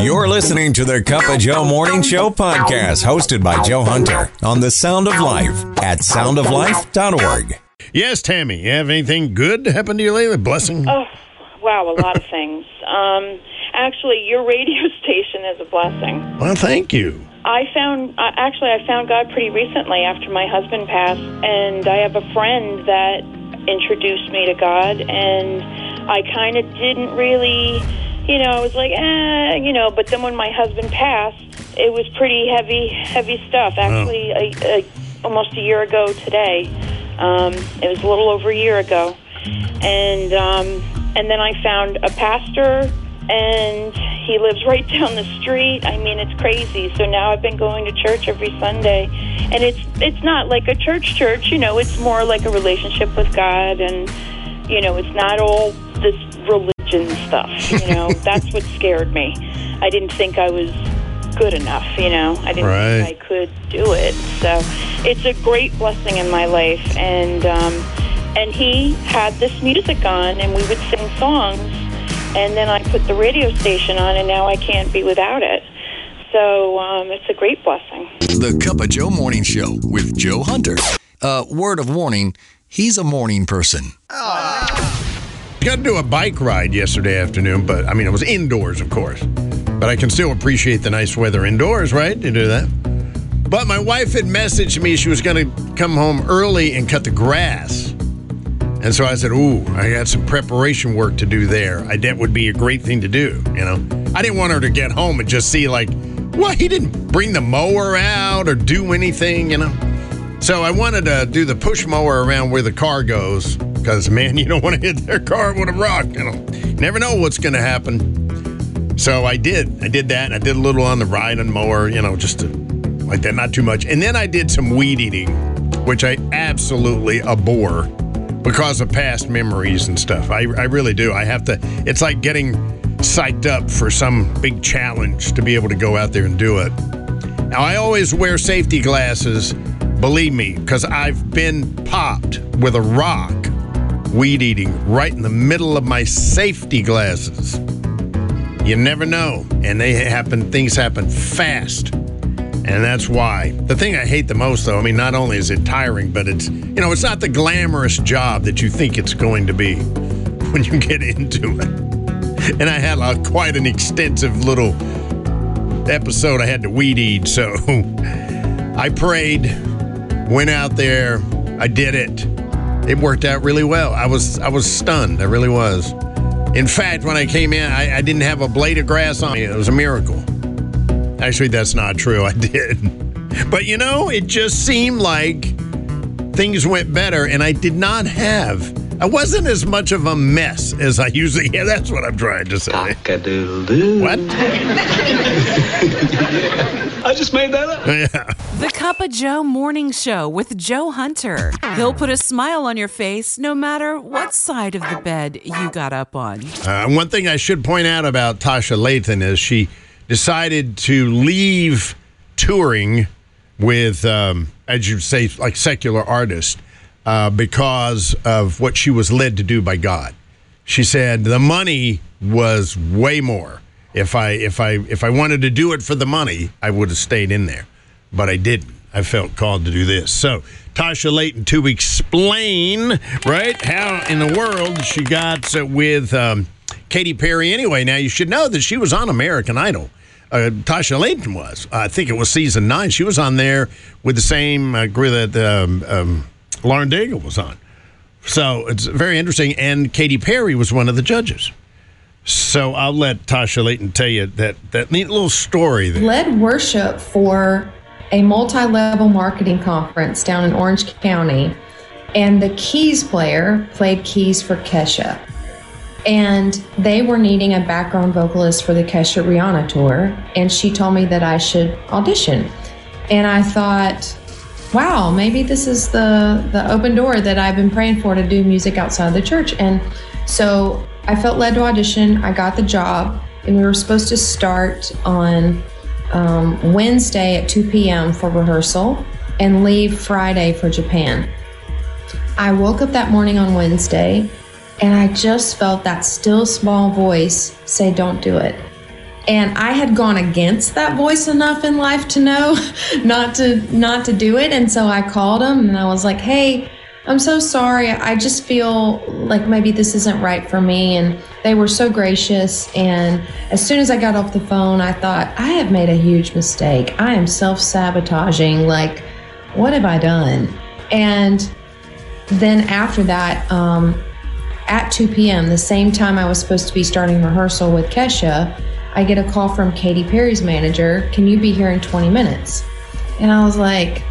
You're listening to the Cup of Joe Morning Show podcast, hosted by Joe Hunter on the Sound of Life at soundoflife.org. Yes, Tammy, you have anything good happen to you lately? Blessing? Oh, wow, a lot of things. Um, actually, your radio station is a blessing. Well, thank you. I found, uh, actually, I found God pretty recently after my husband passed, and I have a friend that introduced me to God, and I kind of didn't really, you know, I was like, eh, you know, but then when my husband passed, it was pretty heavy, heavy stuff. Actually, a, a, almost a year ago today. Um, it was a little over a year ago, and um, and then I found a pastor, and he lives right down the street. I mean, it's crazy. So now I've been going to church every Sunday, and it's it's not like a church church. You know, it's more like a relationship with God, and you know, it's not all this religion stuff. You know, that's what scared me. I didn't think I was good enough. You know, I didn't Right. think I could do it. So it's a great blessing in my life, and um, and he had this music on, and we would sing songs, and then I put the radio station on, and now I can't be without it. So um, it's a great blessing. The Cup of Joe Morning Show with Joe Hunter. Uh, word of warning, he's a morning person. Got to do a bike ride yesterday afternoon, but I mean, it was indoors, of course. But I can still appreciate the nice weather indoors, right? To do that. But my wife had messaged me she was going to come home early and cut the grass. And so I said, Ooh, I got some preparation work to do there. I that would be a great thing to do, you know. I didn't want her to get home and just see like, well, he didn't bring the mower out or do anything, you know. So I wanted to do the push mower around where the car goes because, man, you don't want to hit their car with a rock. You know, never know what's going to happen. So I did. I did that. I did a little on the ride and mower, you know, just to, like that, not too much. And then I did some weed eating, which I absolutely abhor because of past memories and stuff. I, I really do. I have to, it's like getting psyched up for some big challenge to be able to go out there and do it. Now, I always wear safety glasses, believe me, because I've been popped with a rock weed eating right in the middle of my safety glasses. You never know. And they happen, things happen fast. And that's why. The thing I hate the most, though, I mean, not only is it tiring, but it's, you know, it's not the glamorous job that you think it's going to be when you get into it. And I had a, quite an extensive little episode I had to weed eat. So I prayed, went out there, I did it. It worked out really well. I was I was stunned. I really was. In fact, when I came in, I, I didn't have a blade of grass on me. It was a miracle. Actually, that's not true. I did. But you know, it just seemed like things went better, and I did not have. I wasn't as much of a mess as I usually. Yeah, that's what I'm trying to say. What? I just made that up. Yeah. The Cup of Joe Morning Show with Joe Hunter. He'll put a smile on your face no matter what side of the bed you got up on. Uh, one thing I should point out about Tasha Layton is she decided to leave touring with, um, as you say, like secular artists uh, because of what she was led to do by God. She said the money was way more. If I if I if I wanted to do it for the money, I would have stayed in there, but I didn't. I felt called to do this. So Tasha Layton to explain right how in the world she got with um, Katy Perry. Anyway, now you should know that she was on American Idol. Uh, Tasha Layton was. I think it was season nine. She was on there with the same uh, group that um, um, Lauren Daigle was on. So it's very interesting. And Katy Perry was one of the judges. So I'll let Tasha Layton tell you that, that neat little story there. led worship for a multi-level marketing conference down in Orange County, and the keys player played keys for Kesha. And they were needing a background vocalist for the Kesha Rihanna tour, and she told me that I should audition. And I thought, wow, maybe this is the the open door that I've been praying for to do music outside of the church. And so I felt led to audition. I got the job, and we were supposed to start on um, Wednesday at 2 p.m. for rehearsal and leave Friday for Japan. I woke up that morning on Wednesday and I just felt that still small voice say, Don't do it. And I had gone against that voice enough in life to know not to not to do it. And so I called him and I was like, "Hey, I'm so sorry. I just feel like maybe this isn't right for me." And they were so gracious. And as soon as I got off the phone, I thought, "I have made a huge mistake. I am self-sabotaging. Like, what have I done?" And then after that, um, at 2 p.m., the same time I was supposed to be starting rehearsal with Kesha, I get a call from Katy Perry's manager. Can you be here in 20 minutes? And I was like,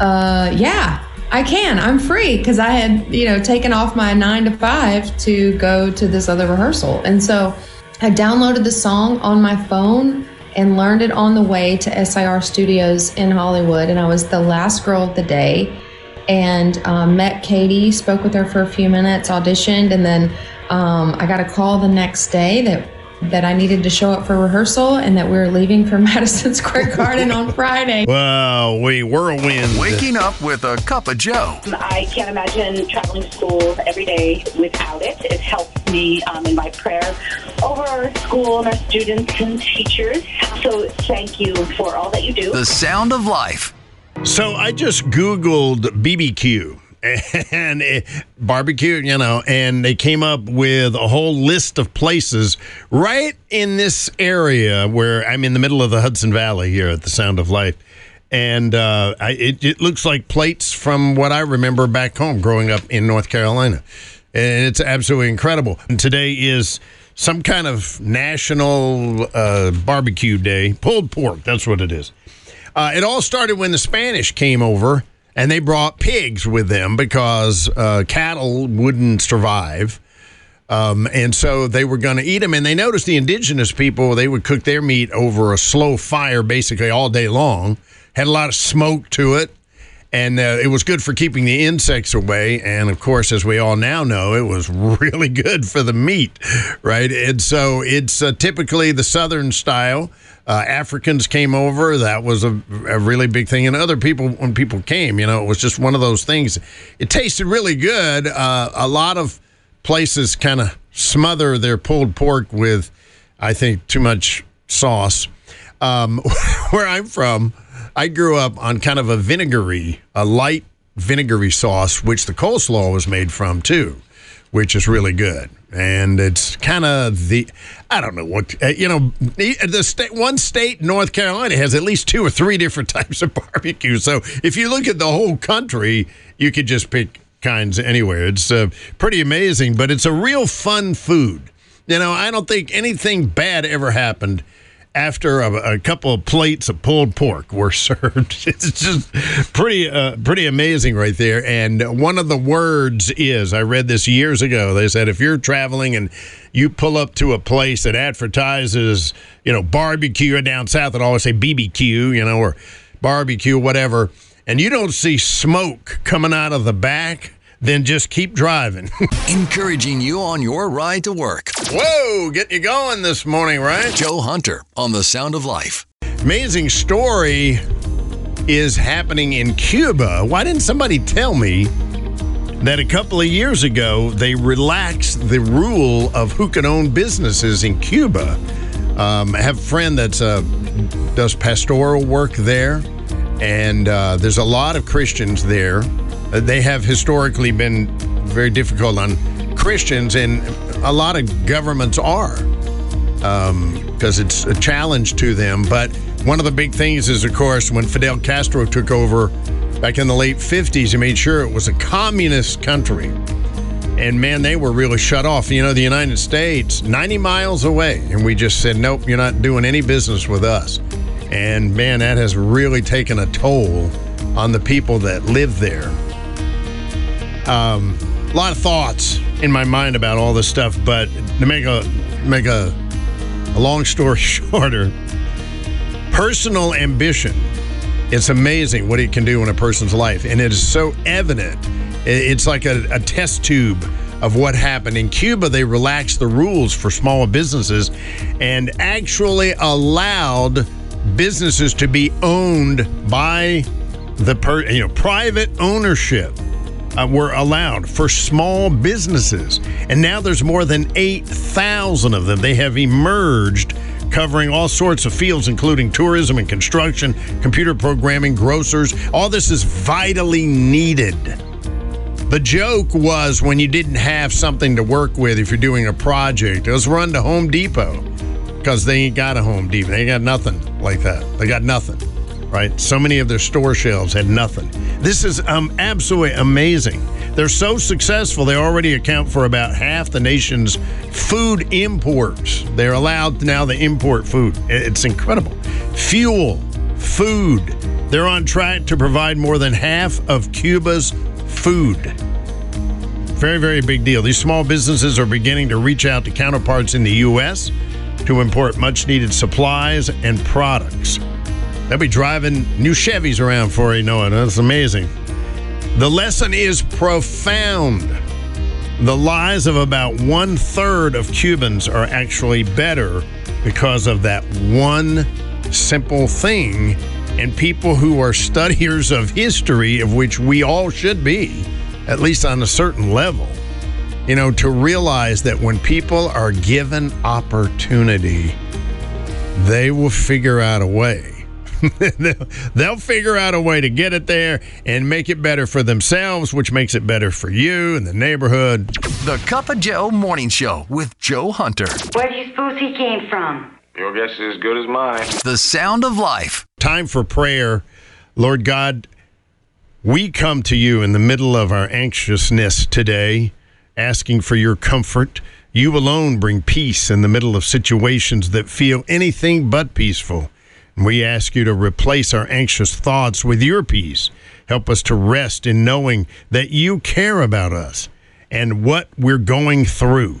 uh, yeah, I can. I'm free because I had, you know, taken off my nine to five to go to this other rehearsal. And so I downloaded the song on my phone and learned it on the way to SIR Studios in Hollywood. And I was the last girl of the day and um, met Katy, spoke with her for a few minutes, auditioned, and then um, I got a call the next day that that I needed to show up for rehearsal and that we were leaving for Madison Square Garden on Friday. Wow, we whirlwind. Waking up with a cup of Joe. I can't imagine traveling to school every day without it. It helps me um, in my prayer over our school and our students and teachers. So thank you for all that you do. The sound of life. So I just Googled BBQ and uh, barbecue, you know, and they came up with a whole list of places right in this area where I'm in the middle of the Hudson Valley here at the Sound of Life. And uh, I, it, it looks like plates from what I remember back home growing up in North Carolina. And it's absolutely incredible. And today is some kind of national uh, barbecue day, pulled pork, that's what it is. Uh, it all started when the Spanish came over and they brought pigs with them because uh, cattle wouldn't survive. Um, and so they were going to eat them. And they noticed the indigenous people, they would cook their meat over a slow fire basically all day long, had a lot of smoke to it. And uh, it was good for keeping the insects away. And of course, as we all now know, it was really good for the meat, right? And so it's uh, typically the Southern style. Uh, Africans came over. That was a, a, really big thing. And other people, when people came, you know, it was just one of those things. It tasted really good. Uh, a lot of places kind of smother their pulled pork with, I think, too much sauce. Um, where I'm from, I grew up on kind of a vinegary, a light vinegary sauce, which the coleslaw was made from too, which is really good and it's kind of the I don't know what uh, you know the state one state North Carolina has at least two or three different types of barbecue. So if you look at the whole country, you could just pick kinds anywhere. It's uh, pretty amazing, but it's a real fun food. You know, I don't think anything bad ever happened after a, a, couple of plates of pulled pork were served. It's just pretty uh, pretty amazing right there. And one of the words is I read this years ago. They said if you're traveling and you pull up to a place that advertises, you know, barbecue down south, it always say BBQ, you know, or barbecue, whatever, and you don't see smoke coming out of the back then just keep driving. Encouraging you on your ride to work. Whoa, get you going this morning, right? Joe Hunter on The Sound of Life. Amazing story is happening in Cuba. Why didn't somebody tell me that a couple of years ago they relaxed the rule of who can own businesses in Cuba? Um, I have a friend that uh, does pastoral work there, and uh, there's a lot of Christians there they have historically been very difficult on Christians, and a lot of governments are because um, it's a challenge to them. But one of the big things is, of course, when Fidel Castro took over back in the late 50s, he made sure it was a communist country. And man, they were really shut off. You know, the United States, 90 miles away. And we just said, nope, you're not doing any business with us. And man, that has really taken a toll on the people that live there. Um, a lot of thoughts in my mind about all this stuff, but to make a make a, a long story shorter, personal ambition. It's amazing what it can do in a person's life, and it is so evident. It's like a, a test tube of what happened in Cuba. They relaxed the rules for small businesses and actually allowed businesses to be owned by the per, you know private ownership uh, were allowed for small businesses. And now there's more than 8,000 of them. They have emerged covering all sorts of fields, including tourism and construction, computer programming, grocers. All this is vitally needed. The joke was when you didn't have something to work with if you're doing a project, let's run to Home Depot because they ain't got a Home Depot. They ain't got nothing like that. They got nothing, right? So many of their store shelves had nothing. This is um, absolutely amazing. They're so successful, they already account for about half the nation's food imports. They're allowed now to import food. It's incredible. Fuel, food. They're on track to provide more than half of Cuba's food. Very, very big deal. These small businesses are beginning to reach out to counterparts in the U.S. to import much needed supplies and products. They'll be driving new Chevys around for you know it. That's amazing. The lesson is profound. The lives of about one third of Cubans are actually better because of that one simple thing. And people who are studiers of history, of which we all should be, at least on a certain level, you know, to realize that when people are given opportunity, they will figure out a way. They'll figure out a way to get it there and make it better for themselves, which makes it better for you and the neighborhood. The Cup of Joe Morning Show with Joe Hunter. Where do you suppose he came from? Your guess is as good as mine. The sound of life. Time for prayer. Lord God, we come to you in the middle of our anxiousness today, asking for your comfort. You alone bring peace in the middle of situations that feel anything but peaceful. We ask you to replace our anxious thoughts with your peace. Help us to rest in knowing that you care about us and what we're going through.